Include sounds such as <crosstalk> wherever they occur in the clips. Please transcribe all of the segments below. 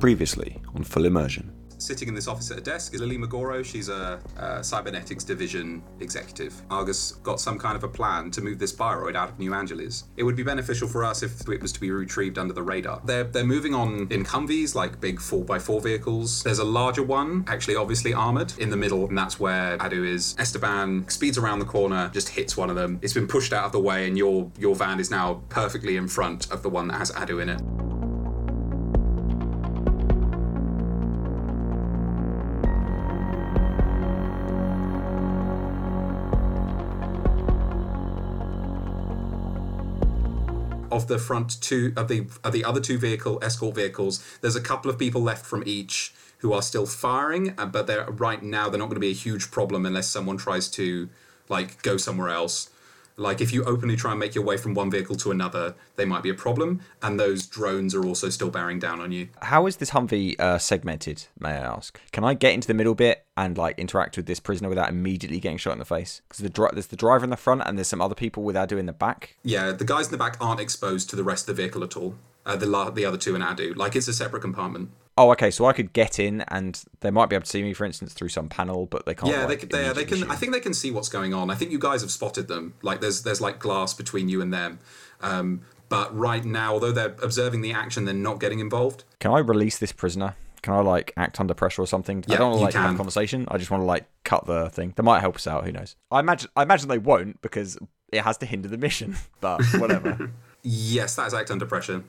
Previously on Full Immersion. Sitting in this office at a desk is Lily Magoro. She's a, a cybernetics division executive. Argus got some kind of a plan to move this bioroid out of New Angeles. It would be beneficial for us if it was to be retrieved under the radar. They're they're moving on in Humvees, like big 4x4 vehicles. There's a larger one, actually obviously armored, in the middle, and that's where Adu is. Esteban speeds around the corner, just hits one of them. It's been pushed out of the way, and your your van is now perfectly in front of the one that has Adu in it. Of the front two of the of the other two vehicle escort vehicles. There's a couple of people left from each who are still firing, uh, but they're right now they're not going to be a huge problem unless someone tries to like go somewhere else. Like if you openly try and make your way from one vehicle to another, they might be a problem, and those drones are also still bearing down on you. How is this Humvee uh, segmented, may I ask? Can I get into the middle bit and like interact with this prisoner without immediately getting shot in the face? Because the dri- there's the driver in the front and there's some other people with Adu in the back. Yeah, the guys in the back aren't exposed to the rest of the vehicle at all. Uh, the la- the other two in Adu, like it's a separate compartment. Oh, okay. So I could get in, and they might be able to see me, for instance, through some panel, but they can't. Yeah, like, they, they, they can. shoot. I think they can see what's going on. I think you guys have spotted them. Like there's there's like glass between you and them. Um, but right now, although they're observing the action, they're not getting involved. Can I release this prisoner? Can I like act under pressure or something? I don't want to like have a conversation. I just want to like cut the thing. That might help us out. Who knows? I imagine. I imagine they won't because it has to hinder the mission. <laughs> But whatever. <laughs> Yes, that is act under pressure,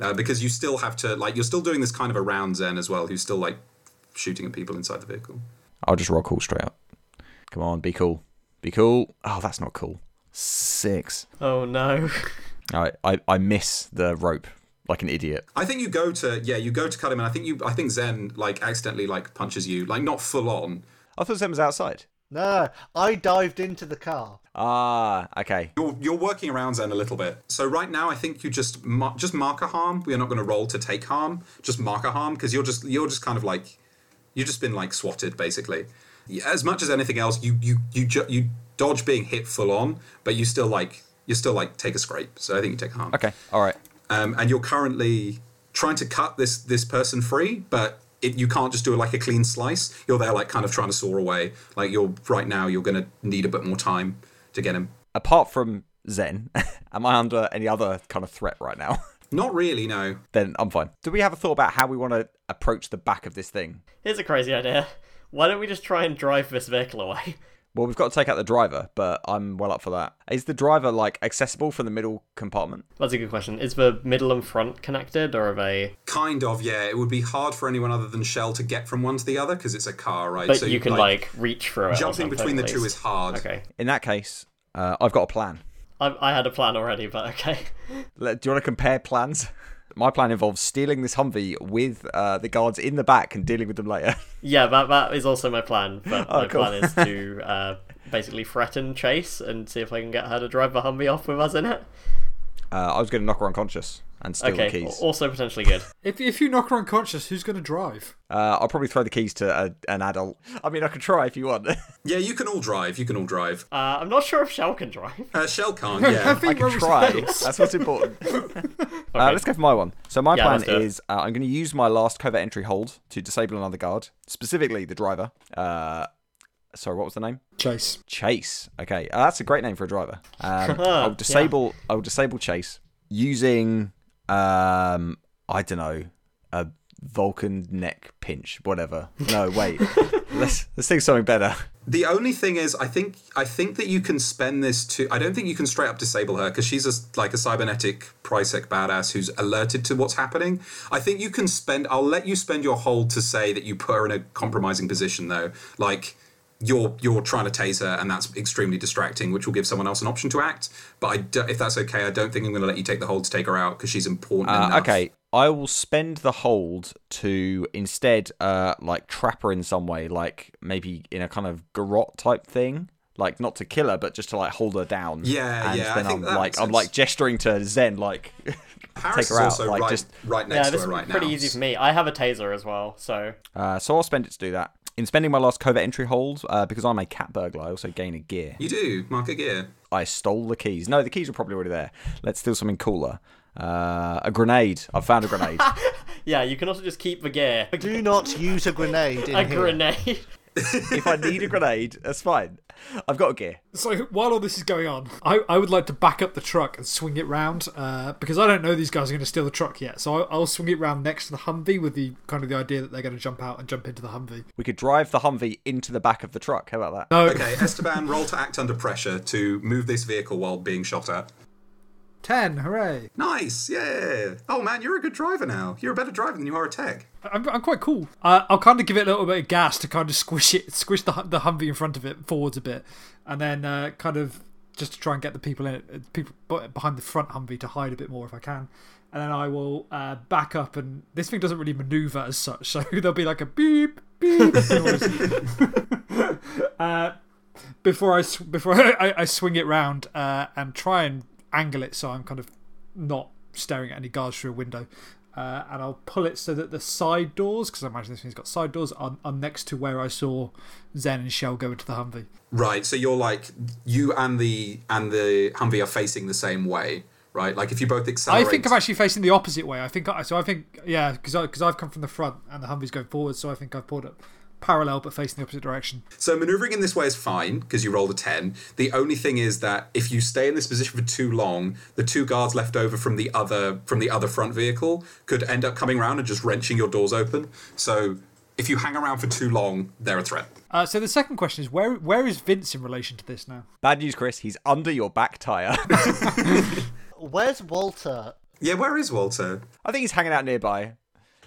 uh, because you still have to like you're still doing this kind of around Zen as well, who's still like shooting at people inside the vehicle. I'll just roll cool straight up. Come on, be cool. Be cool. Oh, that's not cool. Six. Oh no. All right, I, I miss the rope like an idiot. I think you go to yeah, you go to cut him, and I think you I think Zen like accidentally like punches you, like not full on. I thought Zen was outside. No, I dived into the car. Ah, okay. You're you're working around Zen a little bit. So right now, I think you just mar- just mark a harm. We are not going to roll to take harm. Just mark a harm because you're just you're just kind of like you've just been like swatted basically. As much as anything else, you you you ju- you dodge being hit full on, but you still like you still like take a scrape. So I think you take harm. Okay, all right. Um, and you're currently trying to cut this this person free, but it, you can't just do it like a clean slice. You're there like kind of trying to saw away. Like you're right now, you're going to need a bit more time to get him. Apart from Zen, <laughs> am I under any other kind of threat right now? <laughs> Not really, no. then I'm fine. Do we have a thought about how we want to approach the back of this thing? Here's a crazy idea. Why don't we just try and drive this vehicle away? <laughs> Well, we've got to take out the driver, but I'm well up for that. Is the driver like accessible from the middle compartment? That's a good question. Is the middle and front connected, or are they? Kind of, yeah. It would be hard for anyone other than Shell to get from one to the other because it's a car, right? But you can like, reach for it. jumping between the two is hard. Okay. In that case, uh, I've got a plan. I, I had a plan already, but okay. Do you want to compare plans? <laughs> My plan involves stealing this Humvee with uh, the guards in the back and dealing with them later. <laughs> Yeah, that that is also my plan. But Oh, my cool. plan is to <laughs> uh, basically threaten Chase and see if I can get her to drive the Humvee off with us in it. Uh, I was going to knock her unconscious and steal Okay, the keys. also potentially good. <laughs> If, if you knock her unconscious, who's going to drive? Uh, I'll probably throw the keys to a, an adult. I mean, I could try if you want. <laughs> Yeah, you can all drive. You can all drive. Uh, I'm not sure if Shell can drive. Uh, Shell can't, I yeah. think I can try. That's what's important. <laughs> Uh, let's go for my one. So my Yeah, plan let's do it. is uh, I'm going to use my last covert entry hold to disable another guard, specifically the driver. Uh, sorry, what was the name? Chase. Chase. Okay, uh, that's a great name for a driver. Um, I'll disable. I'll disable Chase using. Um, I don't know, a Vulcan neck pinch, whatever. No, wait. <laughs> let's let's think something better. The only thing is, I think I think that you can spend this to. I don't think you can straight up disable her because she's a, like a cybernetic Prisec badass who's alerted to what's happening. I think you can spend. I'll let you spend your hold to say that you put her in a compromising position, though. Like you're you're trying to taser and that's extremely distracting, which will give someone else an option to act. But I do, if that's okay, I don't think I'm going to let you take the hold to take her out because she's important Uh, enough. okay, I will spend the hold to instead, uh, like trap her in some way, like maybe in a kind of garrote type thing, like not to kill her, but just to like hold her down. Yeah, and yeah, I Then think I'm that like, I'm like gesturing to Zen, like <laughs> Paris take her is out, also like, right, just- right next Yeah, to this her is right pretty now. easy for me. I have a taser as well, so Uh, so I'll spend it to do that. In spending my last covert entry hold, uh, because I'm a cat burglar, I also gain a gear. You do mark a gear. I stole the keys. No, the keys are probably already there. Let's steal something cooler. Uh, a grenade. I've found a grenade. <laughs> Yeah, you can also just keep the gear. Do not use a grenade <laughs> in A here. grenade. if I need a grenade, that's fine. <laughs> I've got a gear. So while all this is going on, I, I would like to back up the truck and swing it round uh, because I don't know these guys are going to steal the truck yet. So I'll, I'll swing it round next to the Humvee with the kind of the idea that they're going to jump out and jump into the Humvee. We could drive the Humvee into the back of the truck. How about that? No, Okay, Esteban, roll to act under pressure to move this vehicle while being shot at. Ten, hooray! Nice, yeah. Oh man, you're a good driver now. You're a better driver than you are a tech. I'm, I'm quite cool. Uh, I'll kind of give it a little bit of gas to kind of <laughs> squish it, squish the the Humvee in front of it forwards a bit, and then uh, kind of just to try and get the people in it, uh, people behind the front Humvee to hide a bit more if I can. And then I will uh, back up, and this thing doesn't really maneuver as such, <laughs> so there'll be like a beep beep <laughs> uh, before I before I, I swing it round uh, and try and angle it so I'm kind of not staring at any guards through a window. Uh, and I'll pull it so that the side doors, because I imagine this thing's got side doors, are, are next to where I saw Zen and Shell go into the Humvee. Right, so you're like you and the and the Humvee are facing the same way, right? Like if you both accelerate. I think I'm actually facing the opposite way. I think I, so. I think yeah, because because I've come from the front and the Humvee's going forward, so I think I've pulled it parallel but facing the opposite direction. So maneuvering in this way is fine because you rolled a 10. The only thing is that if you stay in this position for too long, the two guards left over from the other from the other front vehicle could end up coming around and just wrenching your doors open. So if you hang around for too long, they're a threat. Uh, so the second question is where where is Vince in relation to this now? Bad news, Chris. He's under your back tire. <laughs> Where's Walter? Yeah, where is Walter? I think he's hanging out nearby.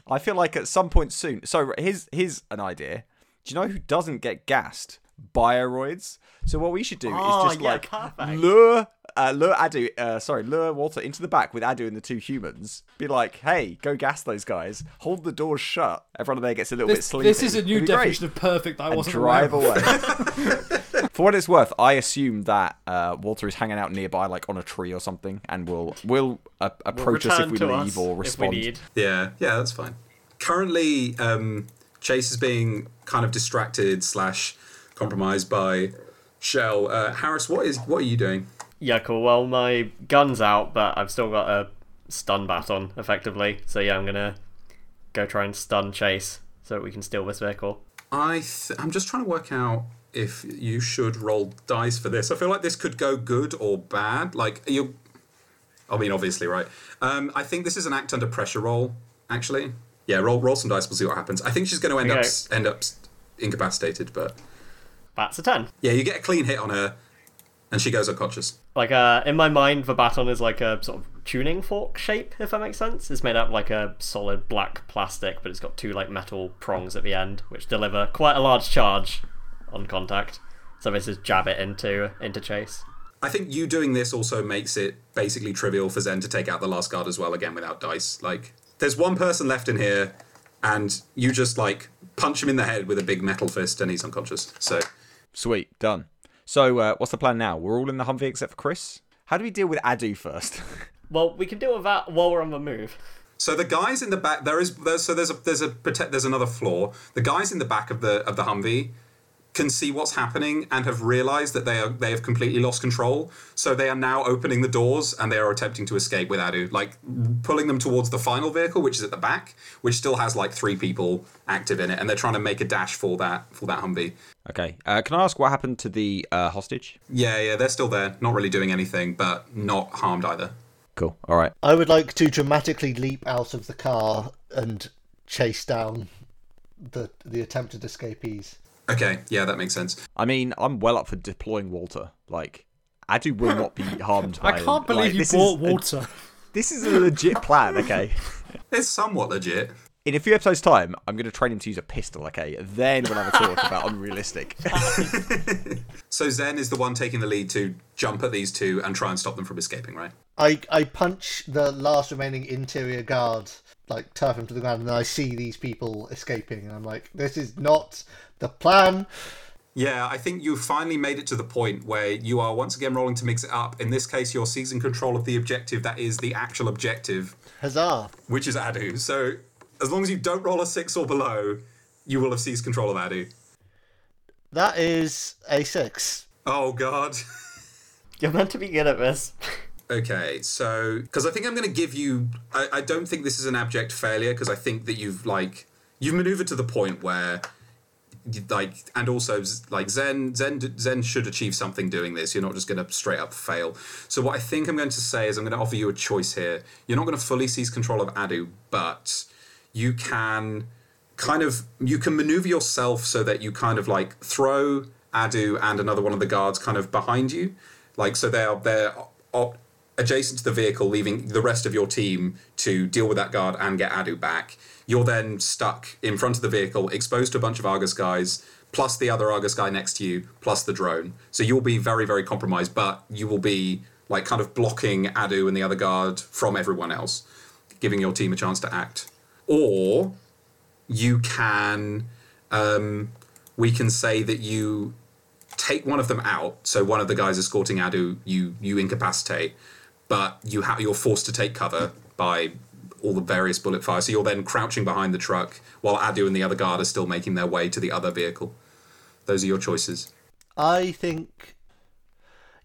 I feel like at some point soon. So here's here's an idea. Do you know who doesn't get gassed? Bioroids. So what we should do Oh, is just yeah, like perfect. lure uh, lure Adu, uh, sorry, lure Walter into the back with Adu and the two humans. Be like, hey, go gas those guys. Hold the doors shut. Everyone there gets a little bit This, sleepy. this is a new It'd great. definition of perfect I and wasn't drive aware away. <laughs> <laughs> For what it's worth, I assume that uh, Walter is hanging out nearby, like on a tree or something, and will will uh, approach us if we leave or respond. Yeah, yeah, that's fine. Currently, um, Chase is being kind of distracted slash compromised by Shell. Uh, Harris, what is what are you doing? Yeah, cool. Well, my gun's out, but I've still got a stun baton, effectively. So yeah, I'm gonna go try and stun Chase so that we can steal this vehicle. I th- I'm just trying to work out if you should roll dice for this. I feel like this could go good or bad. Like you, I mean, obviously, right? Um, I think this is an act under pressure roll. Actually, yeah, roll roll some dice. We'll see what happens. I think she's going to end up Okay. s end up incapacitated, but That's a ten. yeah, you get a clean hit on her, and she goes unconscious. Like, uh, in my mind, the baton is like a sort of tuning fork shape, if that makes sense. It's made out of like a solid black plastic, but it's got two like metal prongs at the end, which deliver quite a large charge on contact. So this is jab it into into Chase. I think you doing this also makes it basically trivial for Zen to take out the last guard as well again without dice. Like, there's one person left in here, and you just like punch him in the head with a big metal fist, and he's unconscious. So Sweet, done. So uh, what's the plan now? We're all in the Humvee except for Chris. How do we deal with Adu first? <laughs> Well, we can deal with that while we're on the move. So the guys in the back, there is there's, so there's a there's a protect there's another floor. The guys in the back of the of the Humvee can see what's happening and have realized that they are they have completely lost control. So they are now opening the doors and they are attempting to escape with Adu, like pulling them towards the final vehicle, which is at the back, which still has like three people active in it, and they're trying to make a dash for that for that Humvee. okay. Uh, can I ask what happened to the uh, hostage? Yeah, yeah, they're still there, not really doing anything, but not harmed either. Cool. All right. I would like to dramatically leap out of the car and chase down the the attempted escapees. Okay, yeah, that makes sense. I mean, I'm well up for deploying Walter. Like, Adu will not be <laughs> harmed. By I can't believe Like, you this bought is a- <laughs> this is a legit plan. Okay. <laughs> It's somewhat legit. In a few episodes' time, I'm going to train him to use a pistol. Okay. Then we'll have a talk about unrealistic. So Zen is the one taking the lead to jump at these two and try and stop them from escaping, right? I I punch the last remaining interior guard, like turf him to the ground, and then I see these people escaping, and I'm like, this is not the plan. Yeah, I think you finally made it to the point where you are once again rolling to mix it up. In this case, you're seizing control of the objective that is the actual objective, Huzzah! which is Adu. So as long as you don't roll a six or below, you will have seized control of Adu. That is a six. Oh god. <laughs> You're meant to be good at this. Okay, so because I think I'm going to give you. I, I don't think this is an abject failure because I think that you've like you've maneuvered to the point where you- like and also like zen zen zen should achieve something doing this. You're not just going to straight up fail. So what i think i'm going to say is i'm going to offer you a choice here. You're not going to fully seize control of adu but you can kind of you can maneuver yourself so that you kind of like throw adu and another one of the guards kind of behind you. Like so they're they're o- adjacent to the vehicle leaving the rest of your team to deal with that guard and get adu back you're then stuck in front of the vehicle exposed to a bunch of argus guys plus the other argus guy next to you plus the drone. So you'll be very very compromised but you will be like kind of blocking adu and the other guard from everyone else giving your team a chance to act. Or you can um, we can say that you take one of them out so one of the guys escorting adu you you incapacitate but you ha- you're forced to take cover by all the various bullet fire so you're then crouching behind the truck while adu and the other guard are still making their way to the other vehicle those are your choices I think,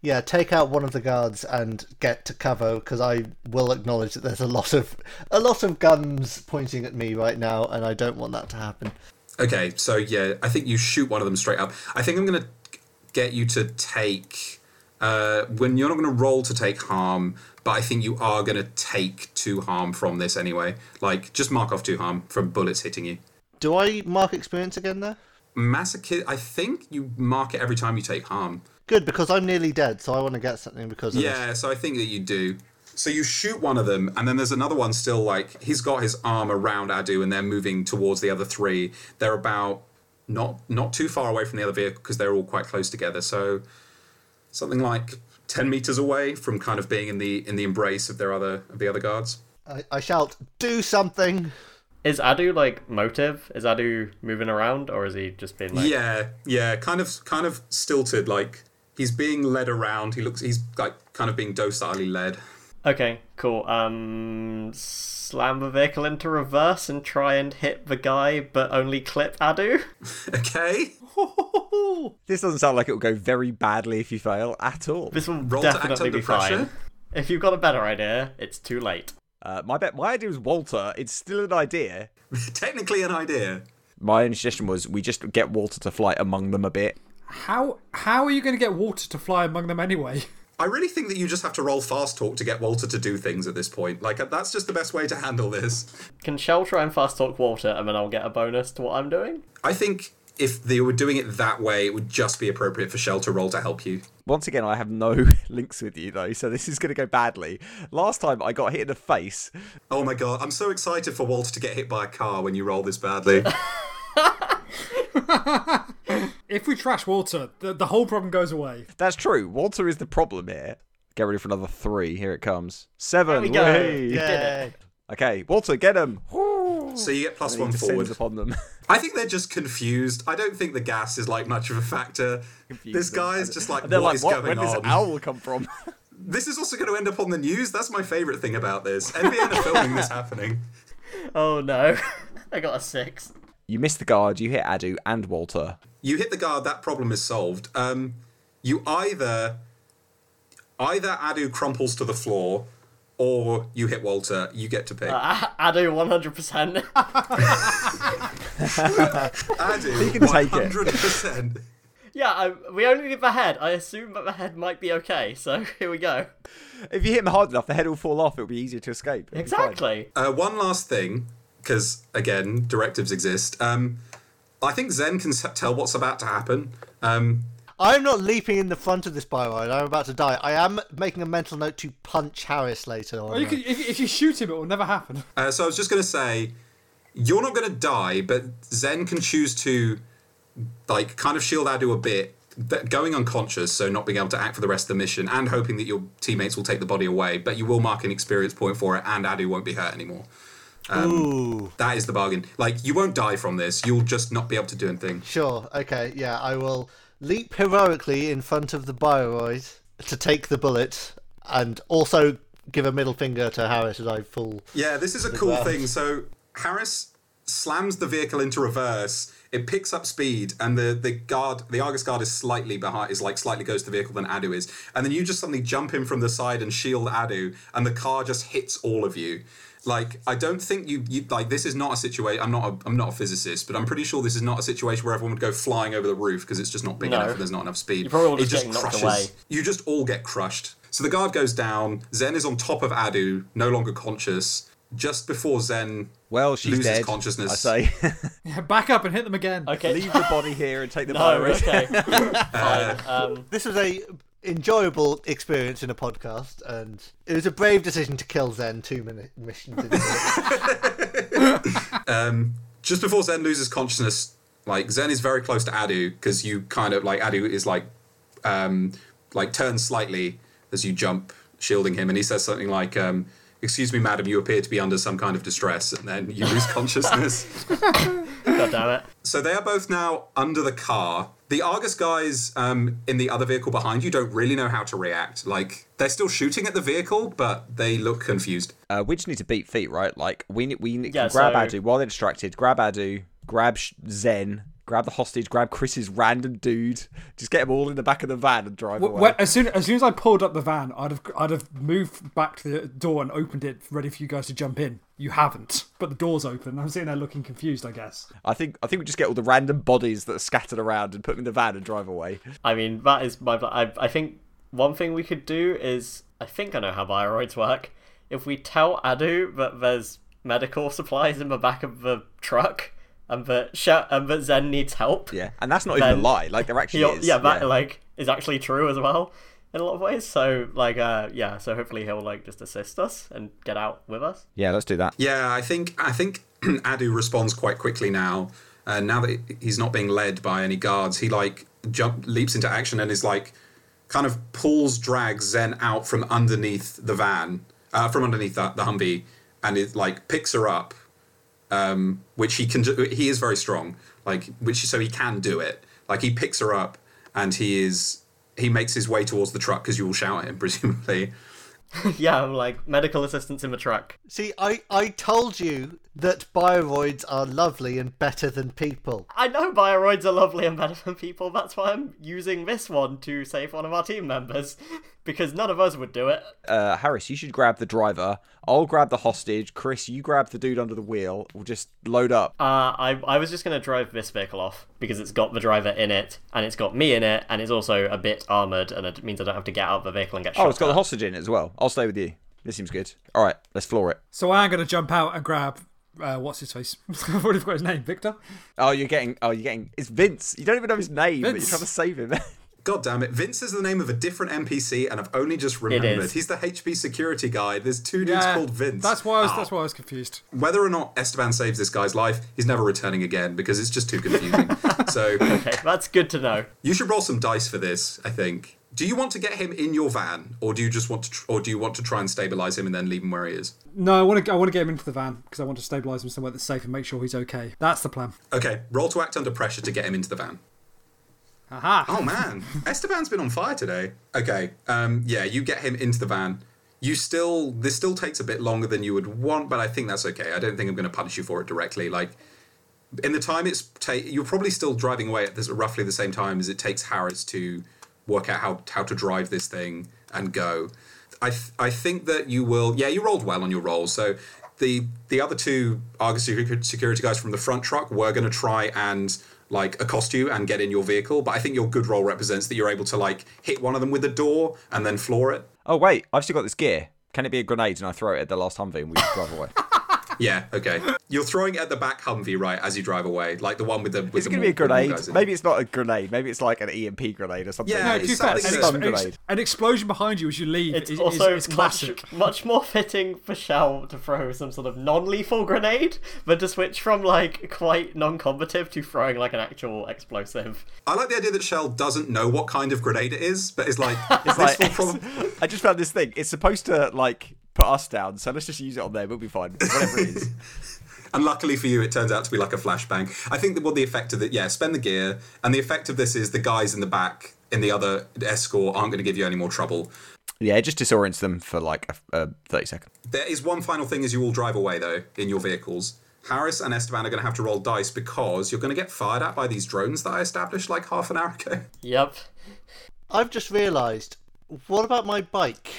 yeah, take out one of the guards and get to cover because I will acknowledge that there's a lot of a lot of guns pointing at me right now, and I don't want that to happen. Okay, so yeah, I think you shoot one of them straight up. I think I'm gonna get you to take uh, when you're not gonna roll to take harm, but I think you are gonna take two harm from this anyway. Like just mark off two harm from bullets hitting you. Do I mark experience again there? Massacre. I think you mark it every time you take harm. Good because I'm nearly dead, so I want to get something because of this. Yeah, so I think that you do. So you shoot one of them, and then there's another one still like he's got his arm around Adu, and they're moving towards the other three. They're about not not too far away from the other vehicle because they're all quite close together. So something like ten meters away from kind of being in the in the embrace of their other of the other guards. I, I shout, "Do something!" Is Adu like motive? Is Adu moving around, or is he just being like? Yeah, yeah, kind of kind of stilted. Like he's being led around. He looks he's like kind of being docilely led. Okay, cool. Um, slam the vehicle into reverse and try and hit the guy, but only clip Adu. <laughs> Okay. <laughs> This doesn't sound like it will go very badly if you fail at all. This will Roll to act definitely under be fine. If you've got a better idea, it's too late. Uh, my bet, my idea was Walter. It's still an idea. <laughs> Technically an idea. My only suggestion was we just get Walter to fly among them a bit. How how are you going to get Walter to fly among them anyway? I really think that you just have to roll fast talk to get Walter to do things at this point. Like that's just the best way to handle this. Can Shell try and fast talk Walter, and then I'll get a bonus to what I'm doing? I think if they were doing it that way, it would just be appropriate for Shell to roll to help you. Once again, I have no <laughs> links with you though, so this is going to go badly. Last time I got hit in the face. Oh my god, I'm so excited for Walter to get hit by a car when you roll this badly. <laughs> If we trash water, the, the whole problem goes away. That's true. Walter is the problem here. Get ready for another three. Here it comes. Seven. we go. Yeah. Yay. Okay, Walter, get him. so you get one descends forward. upon them. <laughs> I think they're just confused. I don't think the gas is like much of a factor. this them. guy is just like, And <laughs> they're what like, is what? going Where does on? owl come from? <laughs> This is also going to end up on the news. That's my favourite thing about this. NBN are filming this happening. Oh no, I got a six. You miss the guard. You hit Adu and Walter. you hit the guard, that problem is solved. Um, you either either Adu crumples to the floor, or you hit Walter. You get to pick. Uh, <laughs> Adu 100%. Adu, He can take it. 100%. yeah, I, we only need the head. I assume that the head might be okay, so <laughs> here we go. If you hit him hard enough, the head will fall off. It'll be easier to escape. It'll. Exactly. Uh, one last thing, because again, directives exist. Um, I think Zen can tell what's about to happen. Um, I'm not leaping in the front of this bioroid. I'm about to die. I am making a mental note to punch Harris later on. Or you could, if, if you shoot him, it will never happen. Uh, so I was just going to say, you're not going to die, but Zen can choose to, like, kind of shield Adu a bit, th- going unconscious, so not being able to act for the rest of the mission, and hoping that your teammates will take the body away. But you will mark an experience point for it, and Adu won't be hurt anymore. Um, Ooh. That is the bargain. Like, you won't die from this. You'll just not be able to do anything. Sure. Okay. Yeah. I will leap heroically in front of the bioroid to take the bullet, and also give a middle finger to Harris as I fall. Yeah, this is a cool ground. thing. So Harris slams the vehicle into reverse. It picks up speed, and the, the guard, the Argus guard, is slightly behind, is like slightly goes to the vehicle than Adu is, and then you just suddenly jump in from the side and shield Adu, and the car just hits all of you. Like I don't think you, you like this is not a situation. I'm not a, I'm not a physicist, but I'm pretty sure this is not a situation where everyone would go flying over the roof because it's just not big No. enough. and There's not enough speed. You probably all it just just getting knocked crushes. away. You just all get crushed. So the guard goes down. Zen is on top of Adu, no longer conscious. Just before Zen Well, she's loses dead. consciousness, I say, <laughs> Yeah, back up and hit them again. Okay. leave the body here and take the <laughs> no, virus. okay. <laughs> Fine. Um, This was a enjoyable experience in a podcast, and it was a brave decision to kill Zen two minute missions into it. just before Zen loses consciousness, like Zen is very close to Adu because you kind of like Adu is like um like turns slightly as you jump, shielding him, and he says something like, um, "Excuse me, madam, you appear to be under some kind of distress," and then you lose <laughs> consciousness. God damn it. So they are both now under the car. The Argus guys um, in the other vehicle behind you don't really know how to react. Like they're still shooting at the vehicle, but they look confused. Uh, we just need to beat feet, right? Like we ne- we Yeah, grab so- Adu while they're distracted. Grab Adu, grab Sh- Zen, grab the hostage, grab Chris's random dude. Just get them all in the back of the van and drive Wh- away. wh- as soon as soon as I pulled up the van, I'd have I'd have moved back to the door and opened it, ready for you guys to jump in. You haven't, but the door's open. I'm sitting there looking confused. I guess. I think I think we just get all the random bodies that are scattered around and put them in the van and drive away. I mean, that is my. I, I think one thing we could do is. I think I know how bioroids work. If we tell Adu that there's medical supplies in the back of the truck and that, Sh- and that Zen needs help. Yeah, and that's not even a lie. Like there actually is. yeah, that like is actually true as well in a lot of ways. So like, uh, yeah. So hopefully he'll like just assist us and get out with us. yeah. Let's do that. Yeah, I think I think <clears throat> Adu responds quite quickly now. Uh, now that he's not being led by any guards, he like jump leaps into action and is like kind of pulls drags Zen out from underneath the van, uh, from underneath the, the Humvee, and it like picks her up, um, which he can do. He is very strong, like which so he can do it. Like he picks her up and he is he makes his way towards the truck because you will shout at him <laughs> presumably. <laughs> yeah, I'm like medical assistance in the truck. See, I, I told you that bioroids are lovely and better than people. I know bioroids are lovely and better than people. That's why I'm using this one to save one of our team members <laughs> because none of us would do it. Uh, Harris, you should grab the driver. I'll grab the hostage. Chris, you grab the dude under the wheel. We'll just load up. Uh, I I was just gonna drive this vehicle off because it's got the driver in it and it's got me in it and it's also a bit armored and it means I don't have to get out of the vehicle and get shot. Oh, it's got the hostage in it as well. I'll stay with you. This seems good. All right, let's floor it. So I am going to jump out and grab. Uh, what's his face? <laughs> I've already forgot his name. Victor. Oh, you're getting. Oh, you're getting. It's Vince. You don't even know his name, but you're trying to save him. <laughs> God damn it. Vince is the name of a different NPC, and I've only just remembered. He's the HB security guy. There's two dudes called Vince. That's why I was. Oh. That's why I was confused. Whether or not Esteban saves this guy's life, he's never returning again because it's just too confusing. <laughs> so Okay, that's good to know. you should roll some dice for this, I think. Do you want to get him in your van, or do you just want to, tr- or do you want to try and stabilize him and then leave him where he is? No, I want to. I want to get him into the van because I want to stabilize him somewhere that's safe and make sure he's okay. That's the plan. Okay, roll to act under pressure to get him into the van. Aha. Oh man, <laughs> Esteban's been on fire today. Okay, um, yeah, you get him into the van. You still, this still takes a bit longer than you would want, but I think that's okay. I don't think I'm going to punish you for it directly. Like, in the time it's take, you're probably still driving away at this roughly the same time as it takes Harris to work out how how to drive this thing and go. I th- I think that you will. Yeah, you rolled well on your roll. So the the other two Argus security guys from the front truck were going to try and like accost you and get in your vehicle, but I think your good roll represents that you're able to like hit one of them with a door and then floor it. oh wait, I've still got this gear. Can it be a grenade and I throw it at the last Humvee and we drive away? Yeah, okay. You're throwing it at the back Humvee right as you drive away, like the one with the. With It's the going to be a more- more grenade. guys in it. Maybe it's not a grenade. Maybe it's like an EMP grenade or something. Yeah, No, it's to be fair, an, ex- an grenade. an explosion behind you as you leave It's is, also is, is classic. much more fitting for Shell to throw some sort of non-lethal grenade than to switch from like quite non-combative to throwing like an actual explosive. I like the idea that Shell doesn't know what kind of grenade it is, but is like, <laughs> It's this like, will <laughs> prob- I just found this thing. It's supposed to like put us down, so let's just use it on there. We'll be fine. Whatever it is. <laughs> And luckily for you, it turns out to be like a flashbang. I think that what the effect of that, yeah, spend the gear. And the effect of this is the guys in the back in the other escort aren't going to give you any more trouble. Yeah, it just disorients them for like a, a thirty seconds. There is one final thing as you all drive away, though, in your vehicles. Harris and Esteban are going to have to roll dice because you're going to get fired at by these drones that I established like half an hour ago. Yep. I've just realised. What about my bike?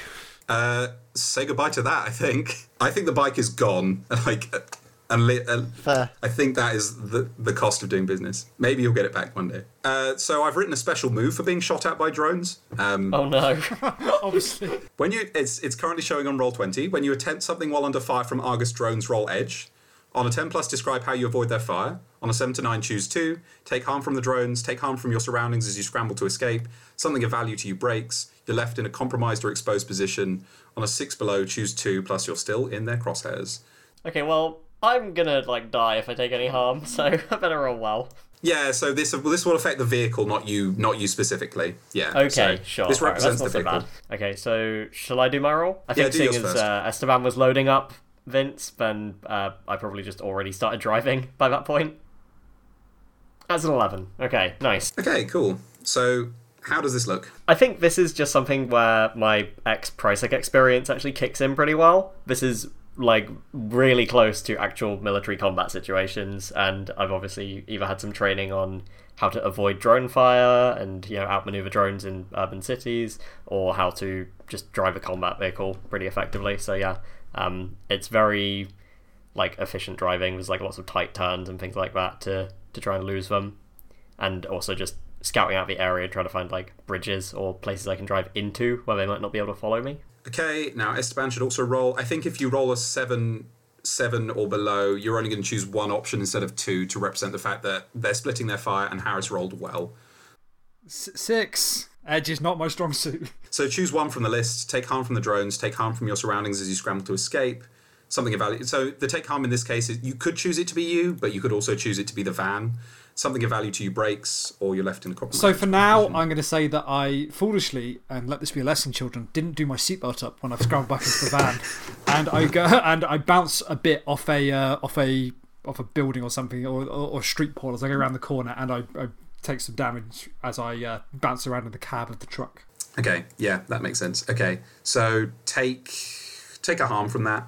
Uh, say goodbye to that. I think. I think the bike is gone. <laughs> Like, uh, and li- uh, Fair. I think that is the the cost of doing business. Maybe you'll get it back one day. Uh, so I've written a special move for being shot at by drones. Um, Oh no. <laughs> <laughs> Obviously. When you, it's it's currently showing on roll twenty. When you attempt something while under fire from Argus drones, roll edge. On a ten plus, describe how you avoid their fire. On a seven to nine, choose two. Take harm from the drones. Take harm from your surroundings as you scramble to escape. Something of value to you breaks. You're left in a compromised or exposed position. On a six below, choose two. Plus, you're still in their crosshairs. Okay, well, I'm gonna like die if I take any harm, <laughs> so I better roll well. Yeah, so this this will affect the vehicle, not you, not you specifically. Yeah. Okay, so sure. This represents that's the so vehicle. bad. Okay, so shall I do my roll? I Yeah, think do seeing yours as first. uh, Esteban was loading up Vince, then uh, I probably just already started driving <laughs> by that point. That's an 11. Okay, nice. Okay, cool. So how does this look? I think this is just something where my ex Prisec experience actually kicks in pretty well. This is like really close to actual military combat situations, and I've obviously either had some training on how to avoid drone fire and you know outmaneuver drones in urban cities, or how to just drive a combat vehicle pretty effectively. So yeah, um, it's very like efficient driving. There's like lots of tight turns and things like that to to try and lose them and also just scouting out the area, trying to find like bridges or places I can drive into where they might not be able to follow me. Okay, now Esteban should also roll. I think if you roll a seven, seven or below, you're only going to choose one option instead of two to represent the fact that they're splitting their fire and Harris rolled well. S- six. Edge is not my strong suit. <laughs> So choose one from the list. Take harm from the drones. Take harm from your surroundings as you scramble to escape. Something of value. So the take harm in this case is you could choose it to be you, but you could also choose it to be the van. Something of value to you breaks, or you're left in a compromise. So for now, I'm going to say that I foolishly, and let this be a lesson, children, didn't do my seatbelt up when I've scrambled back into the van, <laughs> and I go <laughs> and I bounce a bit off a uh, off a off a building or something or, or, or street pole as I go around the corner, and I, I take some damage as I uh, bounce around in the cab of the truck. Okay, yeah, that makes sense. Okay, so take take a harm from that.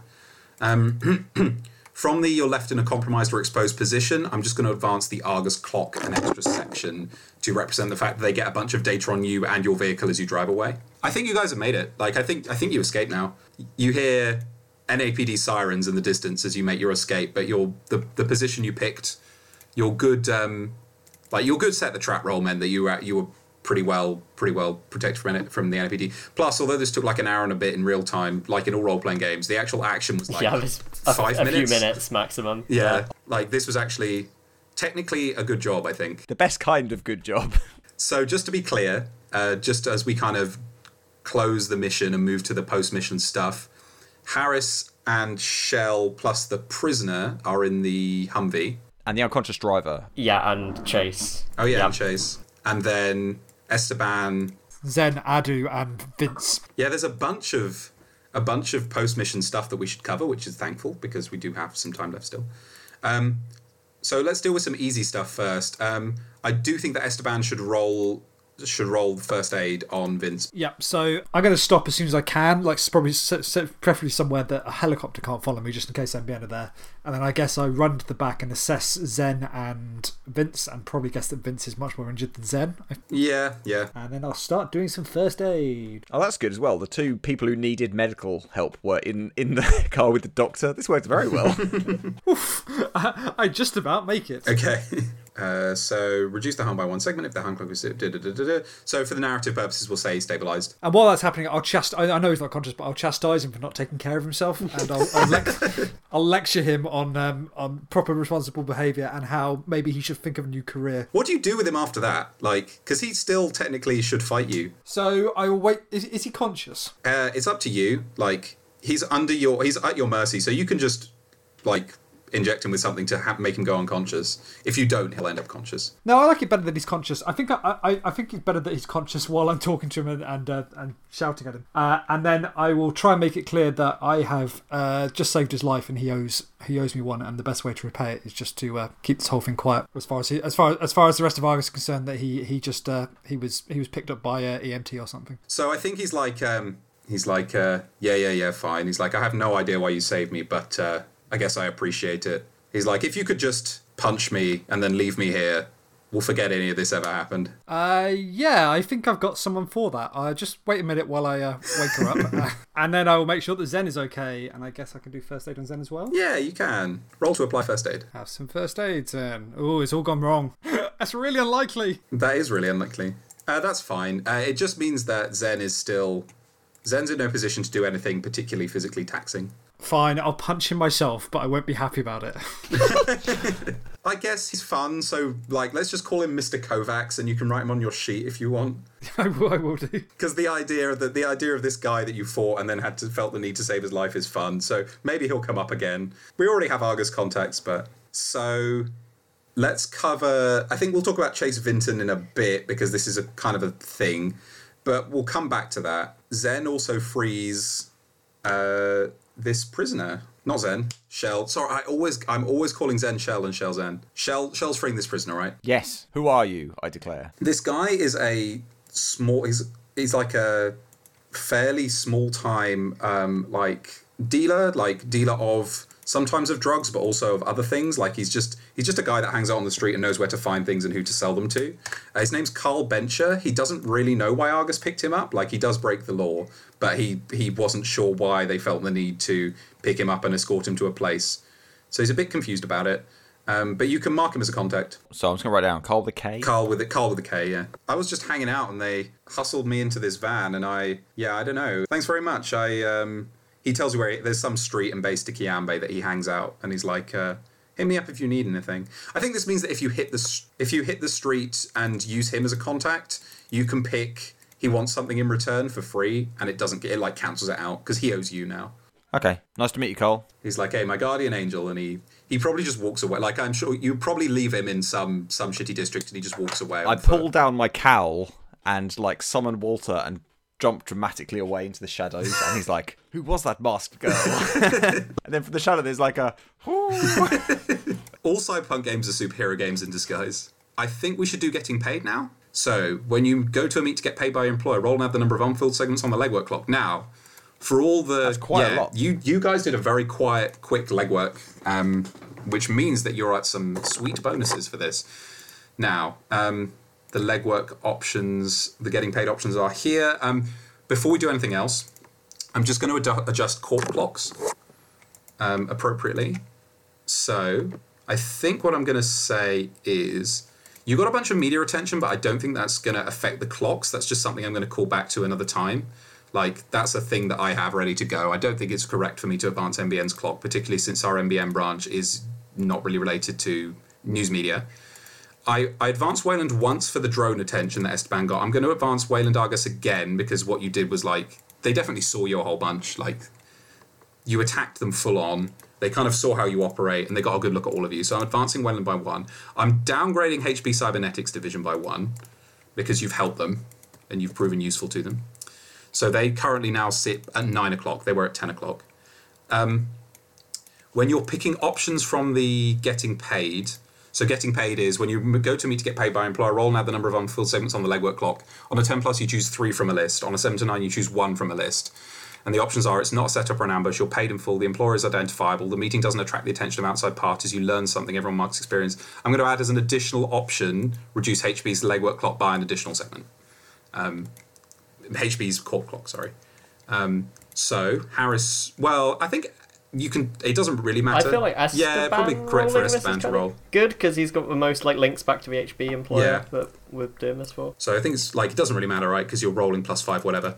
Um, <clears throat> from the you're left in a compromised or exposed position, I'm just going to advance the Argus clock an extra section to represent the fact that they get a bunch of data on you and your vehicle as you drive away. I think you guys have made it. Like I think I think you escape now. You hear NAPD sirens in the distance as you make your escape, but your the the position you picked, your good um, like your good set the trap roll meant that you were you were pretty well pretty well protected from it from the NPD. Plus, although this took like an hour and a bit in real time, like in all role playing games, the actual action was like yeah, there's a, five a minutes. few minutes maximum. Yeah, like this was actually technically a good job, I think. The best kind of good job. <laughs> So just to be clear, uh, just as we kind of close the mission and move to the post mission stuff, Harris and Shell plus the prisoner are in the Humvee. And the unconscious driver. Yeah, and Chase. Oh yeah, Yeah. and Chase, and then Esteban Zen, Adu, and Vince. Yeah, there's a bunch of a bunch of post mission stuff that we should cover, which is thankful because we do have some time left still. Um, so let's deal with some easy stuff first. Um, I do think that Esteban should roll should roll first aid on Vince. Yeah, so I'm going to stop as soon as I can, like probably s- s- preferably somewhere that a helicopter can't follow me, just in case I'm behind there. And then I guess I run to the back and assess Zen and Vince, and probably guess that Vince is much more injured than Zen. Yeah, yeah. And then I'll start doing some first aid. Oh, that's good as well. The two people who needed medical help were in, in the <laughs> car with the doctor. This worked very well. <laughs> <laughs> I just about make it. Okay. Uh, so reduce the harm by one segment if the harm clock is. da- da- da- da-. So for the narrative purposes, we'll say he's stabilized. And while that's happening, I'll chast. I, I know he's not conscious, but I'll chastise him for not taking care of himself, and I'll I'll, lec- <laughs> I'll lecture him on um, on proper responsible behaviour and how maybe he should think of a new career. What do you do with him after that? Like, because he still technically should fight you. So I will wait. Is, is he conscious? Uh, it's up to you. Like he's under your, he's at your mercy. So you can just like inject him with something to ha- make him go unconscious. If you don't, he'll end up conscious. No, I like it better that he's conscious. I think I, I, I think it's better that he's conscious <laughs> while I'm talking to him and and, uh, and shouting at him. Uh, and then I will try and make it clear that I have uh, just saved his life and he owes he owes me one. And the best way to repay it is just to uh, keep this whole thing quiet. As far as he, as far as far as the rest of Argus is concerned, that he he just uh, he was he was picked up by uh, EMT or something. So I think he's like, um, he's like, uh, yeah, yeah, yeah, fine. He's like, I have no idea why you saved me, but uh, I guess I appreciate it. He's like, if you could just punch me and then leave me here, we'll forget any of this ever happened. Uh, yeah, I think I've got someone for that. Uh, just wait a minute while I uh, wake her up, uh, <laughs> <laughs> and then I will make sure that Zen is okay. And I guess I can do first aid on Zen as well. Yeah, you can. Roll to apply first aid. Have some first aid, Zen. Oh, it's all gone wrong. <laughs> That's really unlikely. That is really unlikely. Uh, that's fine. Uh, it just means that Zen is still. Zen's in no position to do anything particularly physically taxing. Fine, I'll punch him myself, but I won't be happy about it. <laughs> I guess he's fun, so like let's just call him Mr. Kovacs, and you can write him on your sheet if you want. <laughs> I will, I will do. Because the idea of the, the idea of this guy that you fought and then had to felt the need to save his life is fun. So maybe he'll come up again. We already have Argus contacts, but so let's cover. I think we'll talk about Chase Vinton in a bit because this is a kind of a thing, but we'll come back to that. Zen also frees uh, this prisoner. Not Zen, Shell. Sorry, I always I'm always calling Zen Shell and Shell Zen. Shell Shell's freeing this prisoner, right? Yes. Who are you? I declare. This guy is a small. He's he's like a fairly small time um, like dealer, like dealer of sometimes of drugs, but also of other things. Like he's just he's just a guy that hangs out on the street and knows where to find things and who to sell them to. Uh, his name's Carl Bencher. He doesn't really know why Argus picked him up. Like he does break the law, but he he wasn't sure why they felt the need to pick him up and escort him to a place. So he's a bit confused about it. Um, but you can mark him as a contact. So I'm just gonna write down Carl the K. Carl with it. Carl with a K. Yeah. I was just hanging out and they hustled me into this van and I yeah I don't know. Thanks very much. I um he tells you where he, there's some street in Base de Cayambe that he hangs out and he's like uh, hit me up if you need anything. I think this means that if you hit the if you hit the street and use him as a contact, you can pick he wants something in return for free and it doesn't get it like cancels it out because he owes you now. Okay. Nice to meet you, Cole. He's like, "Hey, my guardian angel," and he he probably just walks away. Like I'm sure you probably leave him in some some shitty district, and he just walks away. I foot. pull down my cowl and like summon Walter and jump dramatically away into the shadows. And he's like, "Who was that masked girl?" <laughs> and then from the shadow, there's like a. All cyberpunk games are superhero games in disguise. I think we should do getting paid now. So when you go to a meet to get paid by your employer, roll and add the number of unfilled segments on the legwork clock. Now, for all the That's quite a lot. you you guys did a very quiet, quick legwork, um, which means that you're at some sweet bonuses for this. Now, um, the legwork options, the getting paid options are here. Um, before we do anything else, I'm just going to ad- adjust court clocks um, appropriately. So I think what I'm going to say is you got a bunch of media attention, but I don't think that's going to affect the clocks. That's just something I'm going to call back to another time. Like that's a thing that I have ready to go. I don't think it's correct for me to advance NBN's clock, particularly since our MBN branch is not really related to news media. I, I advanced Weyland once for the drone attention that Esteban got. I'm going to advance Weyland Argus again because what you did was like they definitely saw you a whole bunch. Like you attacked them full on. They kind of saw how you operate and they got a good look at all of you. So I'm advancing Weyland by one. I'm downgrading HB Cybernetics Division by one because you've helped them and you've proven useful to them. So they currently now sit at nine o'clock. They were at ten o'clock. Um, when you're picking options from the getting paid, so getting paid is when you go to me to get paid by employer, roll and add the number of unfilled segments on the legwork clock. On a 10 plus, you choose three from a list. On a 7 to 9, you choose one from a list. And the options are it's not a setup or an ambush, you're paid in full, the employer is identifiable, the meeting doesn't attract the attention of outside parties, you learn something, everyone marks experience. I'm going to add as an additional option reduce HB's legwork clock by an additional segment. Um, HB's court clock, sorry. Um, so, Harris, well, I think you can, it doesn't really matter. I matter. feel like Esteban Yeah, probably correct for rolling this is Esteban to roll. Good because he's got the most like links back to the HB employer Yeah. that we're doing this for. So I think it's like it doesn't really matter, right? Because you're rolling plus five, whatever.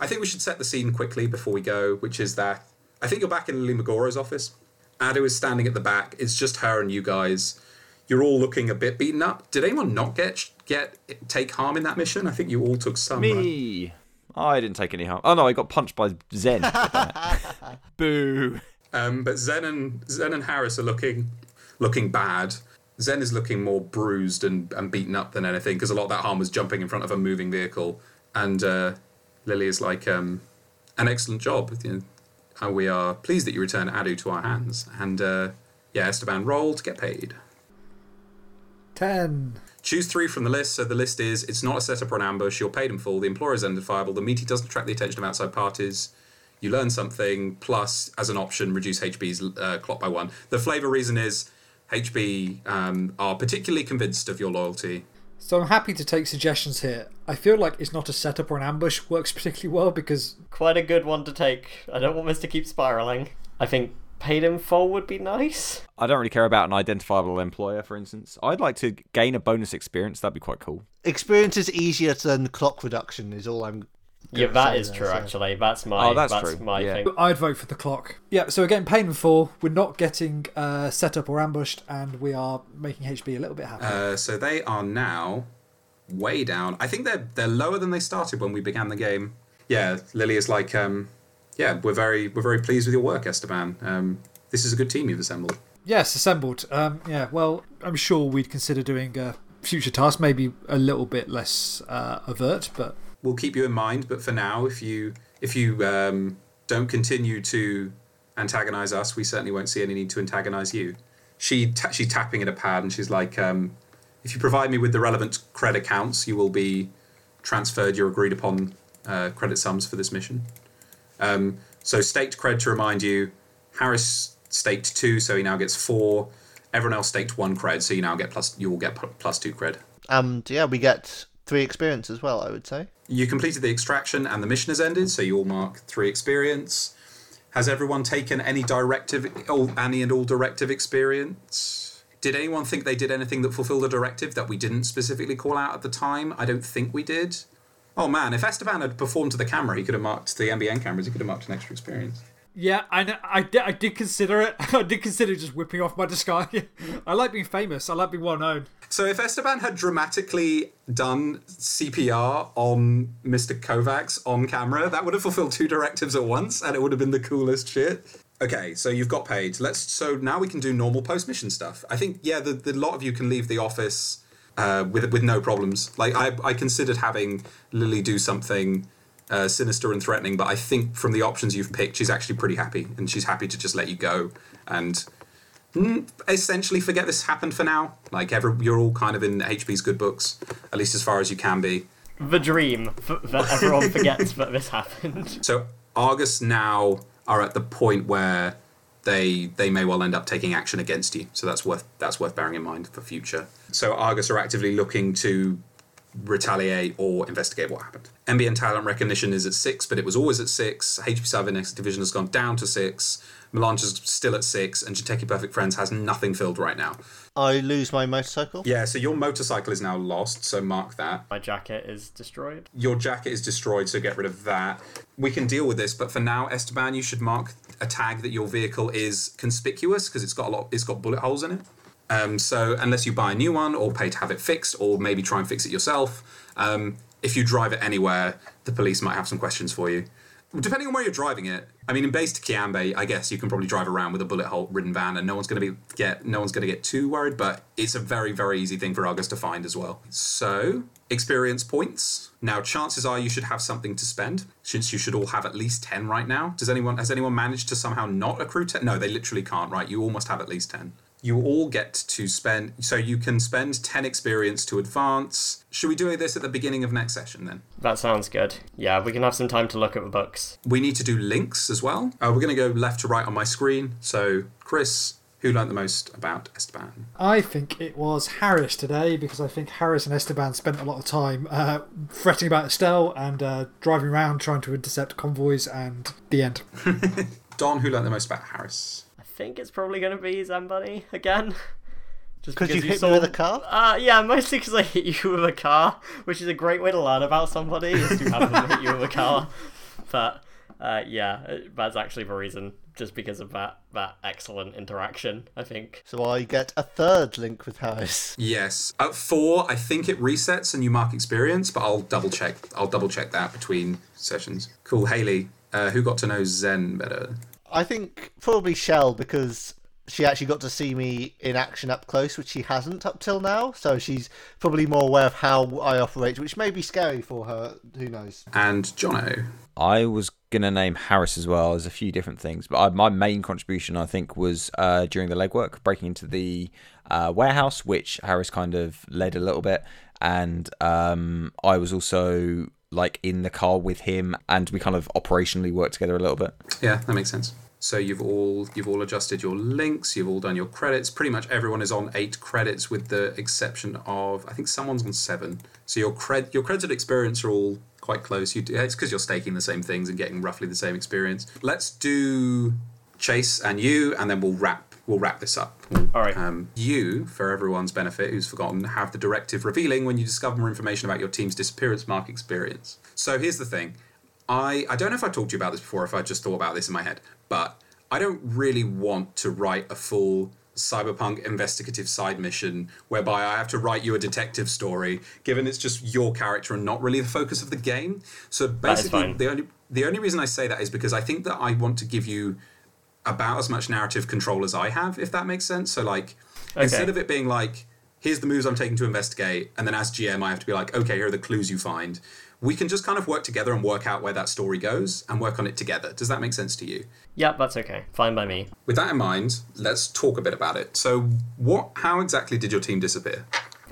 I think we should set the scene quickly before we go, which is that I think you're back in Lily Magoro's office. Adu is standing at the back. It's just her and you guys. You're all looking a bit beaten up. Did anyone not get get take harm in that mission? I think you all took some. right? Me. I didn't take any harm. Oh no, I got punched by Zen. <laughs> Boo. Um, but Zen and Zen and Harris are looking looking bad. Zen is looking more bruised and, and beaten up than anything because a lot of that harm was jumping in front of a moving vehicle. And uh, Lily is like, um, an excellent job. You know, we are pleased that you return Adu to our hands. And uh, yeah, Esteban, roll to get paid. Ten. Choose three from the list. So the list is it's not a setup or an ambush. You're paid in full. The employer is identifiable. The meeting doesn't attract the attention of outside parties. You learn something, plus, as an option, reduce HB's uh, clock by one. The flavour reason is HB um, are particularly convinced of your loyalty. So I'm happy to take suggestions here. I feel like it's not a setup or an ambush works particularly well because Quite a good one to take. I don't want this to keep spiraling. I think paid in full would be nice. I don't really care about an identifiable employer, for instance. I'd like to gain a bonus experience. That'd be quite cool. Experience is easier than clock reduction. Is all I'm. Yeah, gonna that say is there, true. so- Actually, that's my Oh, that's that's true. my Yeah. thing. I'd vote for the clock. Yeah, so again, paid in full. We're not getting uh, setup or ambushed, and we are making HB a little bit happy. Uh, so they are now way down. I think they're they're lower than they started when we began the game. Yeah, Lily is like, um, yeah, we're very we're very pleased with your work, Esteban. Um, this is a good team you've assembled. Yes, assembled. Um, yeah, well, I'm sure we'd consider doing a future task, maybe a little bit less uh, overt, but We'll keep you in mind, but for now, if you if you um, don't continue to antagonize us, we certainly won't see any need to antagonize you. She she's tapping at a pad and she's like, um, if you provide me with the relevant credit accounts, you will be transferred your agreed upon uh, credit sums for this mission. Um, so staked cred to remind you, Harris staked two, so he now gets four. Everyone else staked one cred, so you now get plus. You will get plus two cred. And yeah, we get three experience as well. I would say. You completed the extraction and the mission has ended, so you all mark three experience. Has everyone taken any directive, all, any and all directive experience? Did anyone think they did anything that fulfilled a directive that we didn't specifically call out at the time? I don't think we did. Oh man, if Esteban had performed to the camera, he could have marked the NBN cameras. He could have marked an extra experience. Yeah, I, I, did, I did consider it. <laughs> I did consider just whipping off my disguise. <laughs> I like being famous. I like being well known. So if Esteban had dramatically done CPR on Mr. Kovacs on camera, that would have fulfilled two directives at once, and it would have been the coolest shit. Okay, so you've got paid. Let's. So now we can do normal post mission stuff. I think yeah, the, the lot of you can leave the office uh, with with no problems. Like I I considered having Lily do something. Uh, sinister and threatening, but I think from the options you've picked, she's actually pretty happy, and she's happy to just let you go and essentially forget this happened for now. Like every, you're all kind of in HB's good books, at least as far as you can be. The dream f- that everyone forgets that this happened. <laughs> So Argus now are at the point where they they may well end up taking action against you. So that's worth that's worth bearing in mind for future. So Argus are actively looking to retaliate or investigate what happened. NBN talent recognition is at six, but it was always at six. HB Cybernetic Division has gone down to six. Melange is still at six, and Jinteki Perfect Friends has nothing filled right now. I lose my motorcycle. Yeah, so your motorcycle is now lost, so mark that. My jacket is destroyed. Your jacket is destroyed, so get rid of that. We can deal with this, but for now, Esteban, you should mark a tag that your vehicle is conspicuous because it's got a lot. It's got bullet holes in it. Um, so unless you buy a new one or pay to have it fixed, or maybe try and fix it yourself, um, if you drive it anywhere, the police might have some questions for you. Depending on where you're driving it, I mean, in Base de Cayambe, I guess you can probably drive around with a bullet hole ridden van, and no one's going to be get no one's going to get too worried. But it's a very very easy thing for Argus to find as well. So experience points. Now, chances are you should have something to spend, since you should all have at least ten right now. Does anyone has anyone managed to somehow not accrue ten? No, they literally can't. Right, you all must have at least ten. You all get to spend, so you can spend 10 experience to advance. Should we do this at the beginning of next session then? That sounds good. Yeah, we can have some time to look at the books. We need to do links as well. Uh, we're going to go left to right on my screen. So, Chris, who learned the most about Esteban? I think it was Harris today because I think Harris and Esteban spent a lot of time uh, fretting about Estelle and uh, driving around trying to intercept convoys and the end. <laughs> Don, who learned the most about Harris? I think it's probably going to be Zamboni again. <laughs> Just Because you hit saw... me with a car. Uh, yeah, mostly because I hit you with a car, which is a great way to learn about somebody, is to have them hit you with a car. <laughs> But, uh, yeah, that's actually the reason, just because of that, that excellent interaction, I think. So I get a third link with Harris. Yes. At four, I think it resets and you mark experience, but I'll double check. I'll double check that between sessions. Cool. Haley, uh, who got to know Zen better? I think probably Shell because she actually got to see me in action up close, which she hasn't up till now. So she's probably more aware of how I operate, which may be scary for her. Who knows? And Jono. I was gonna name Harris as well. There's a few different things, but I, my main contribution, I think, was uh, during the legwork, breaking into the uh, warehouse, which Harris kind of led a little bit, and um, I was also like in the car with him, and we kind of operationally worked together a little bit. Yeah, that makes sense. So you've all you've all adjusted your links, you've all done your credits. Pretty much everyone is on eight credits, with the exception of I think someone's on seven. So your cred your credited experience are all quite close. You do, it's because you're staking the same things and getting roughly the same experience. Let's do Chase and you, and then we'll wrap we'll wrap this up. All right. Um, you, for everyone's benefit who's forgotten, have the directive revealing when you discover more information about your team's disappearance mark experience. So here's the thing. I, I don't know if I talked to you about this before, if I just thought about this in my head, but I don't really want to write a full cyberpunk investigative side mission whereby I have to write you a detective story, given it's just your character and not really the focus of the game. So basically, the only the only reason I say that is because I think that I want to give you about as much narrative control as I have, if that makes sense. So like instead of it being like, here's the moves I'm taking to investigate, and then as GM I have to be like, okay, here are the clues you find. We can just kind of work together and work out where that story goes and work on it together. Does that make sense to you? Yeah, that's okay. Fine by me. With that in mind, let's talk a bit about it. So, what? How exactly did your team disappear?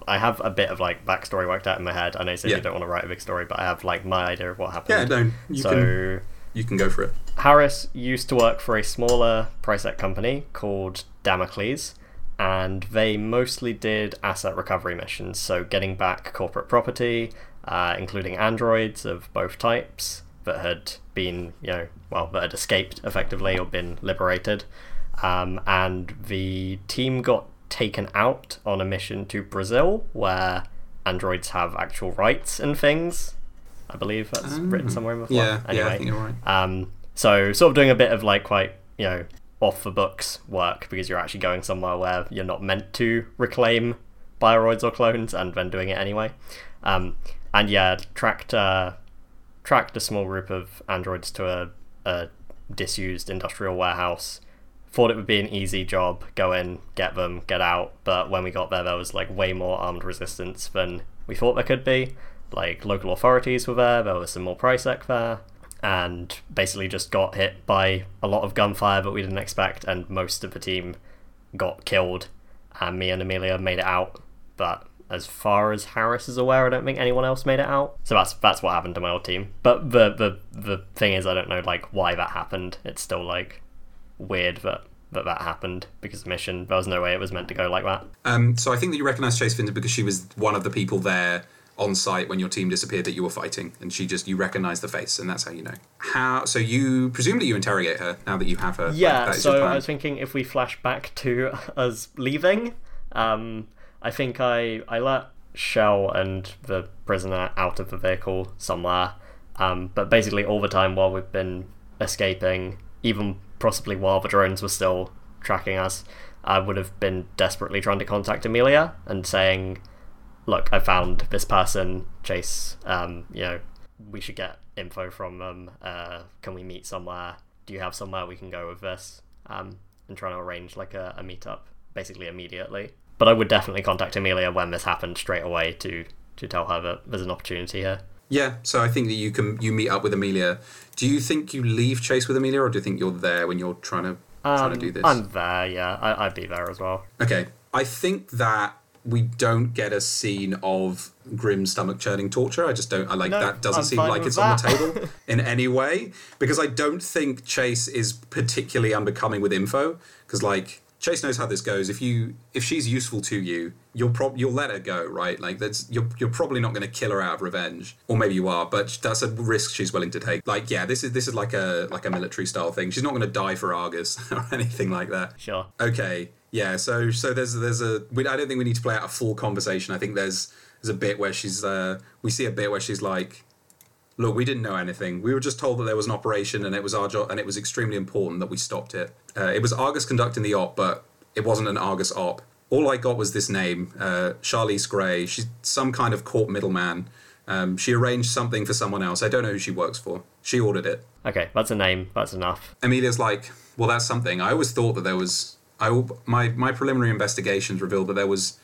I have a bit of like backstory worked out in my head. I know you said Yeah. you don't want to write a big story, but I have like my idea of what happened. Yeah, no, you so can you can go for it. Harris used to work for a smaller Prisec company called Damocles, and they mostly did asset recovery missions, so getting back corporate property, uh, including androids of both types that had been, you know, well, that had escaped effectively or been liberated. Um, and the team got taken out on a mission to Brazil, where androids have actual rights and things. I believe that's written somewhere in the plot. Yeah, yeah, I Anyway, think you're right. um, so sort of doing a bit of like quite you know off the books work because you're actually going somewhere where you're not meant to reclaim bioroids or clones and then doing it anyway. Um, and yeah, tracked uh, tracked a small group of androids to a, a disused industrial warehouse. Thought it would be an easy job, go in, get them, get out. But when we got there, there was like way more armed resistance than we thought there could be. Like local authorities were there, there was some more Prisec there, and basically just got hit by a lot of gunfire that we didn't expect, and most of the team got killed. And me and Amelia made it out, but as far as Harris is aware, I don't think anyone else made it out. So that's that's what happened to my old team. But the the the thing is, I don't know like why that happened. It's still like weird that that that happened because the mission there was no way it was meant to go like that. Um, so I think that you recognise Chase Finter because she was one of the people there on site when your team disappeared that you were fighting, and she just you recognise the face, and that's how you know. How? So you presumably you interrogate her now that you have her. Yeah, your so. I was thinking if we flash back to <laughs> us leaving, um, I think I I let Shell and the prisoner out of the vehicle somewhere. Um, but basically, all the time while we've been escaping, even possibly while the drones were still tracking us, I would have been desperately trying to contact Amelia and saying, "Look, I found this person, Chase. Um, you know, we should get info from them. Uh, can we meet somewhere? Do you have somewhere we can go with this? Um, and trying to arrange like a, a meetup basically immediately. But I would definitely contact Amelia when this happened straight away to to tell her that there's an opportunity here. Yeah, so I think that you can you meet up with Amelia. Do you think you leave Chase with Amelia, or do you think you're there when you're trying to trying to do this? Um, I'm there, yeah. I, I'd be there as well. Okay, I think that we don't get a scene of grim stomach churning torture. I just don't. I like No, that. Doesn't I'm seem like it's on the table <laughs> in any way because I don't think Chase is particularly unbecoming with info. Because like Chase knows how this goes. If you if she's useful to you, you'll prob you'll let her go, right? Like that's you're you're probably not going to kill her out of revenge, or maybe you are, but that's a risk she's willing to take. Like yeah, this is this is like a like a military style thing. She's not going to die for Argus <laughs> or anything like that. Sure. Okay, yeah. So so there's there's a. We, I don't think we need to play out a full conversation. I think there's there's a bit where she's uh we see a bit where she's like, look, we didn't know anything. We were just told that there was an operation and it was our job and it was extremely important that we stopped it. Uh, it was Argus conducting the op, but it wasn't an Argus op. All I got was this name, uh, Charlize Gray. She's some kind of court middleman. Um, she arranged something for someone else. I don't know who she works for. She ordered it. Okay, that's a name. That's enough. Amelia's like, well, that's something. I always thought that there was. I my my preliminary investigations revealed that there was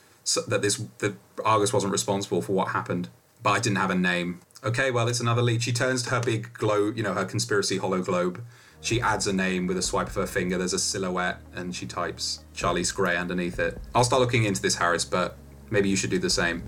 that this that Argus wasn't responsible for what happened, but I didn't have a name. Okay, well, it's another lead. She turns to her big globe, you know, her conspiracy hollow globe. She adds a name with a swipe of her finger. There's a silhouette, and she types Charlie's Gray underneath it. I'll start looking into this, Harris, but maybe you should do the same.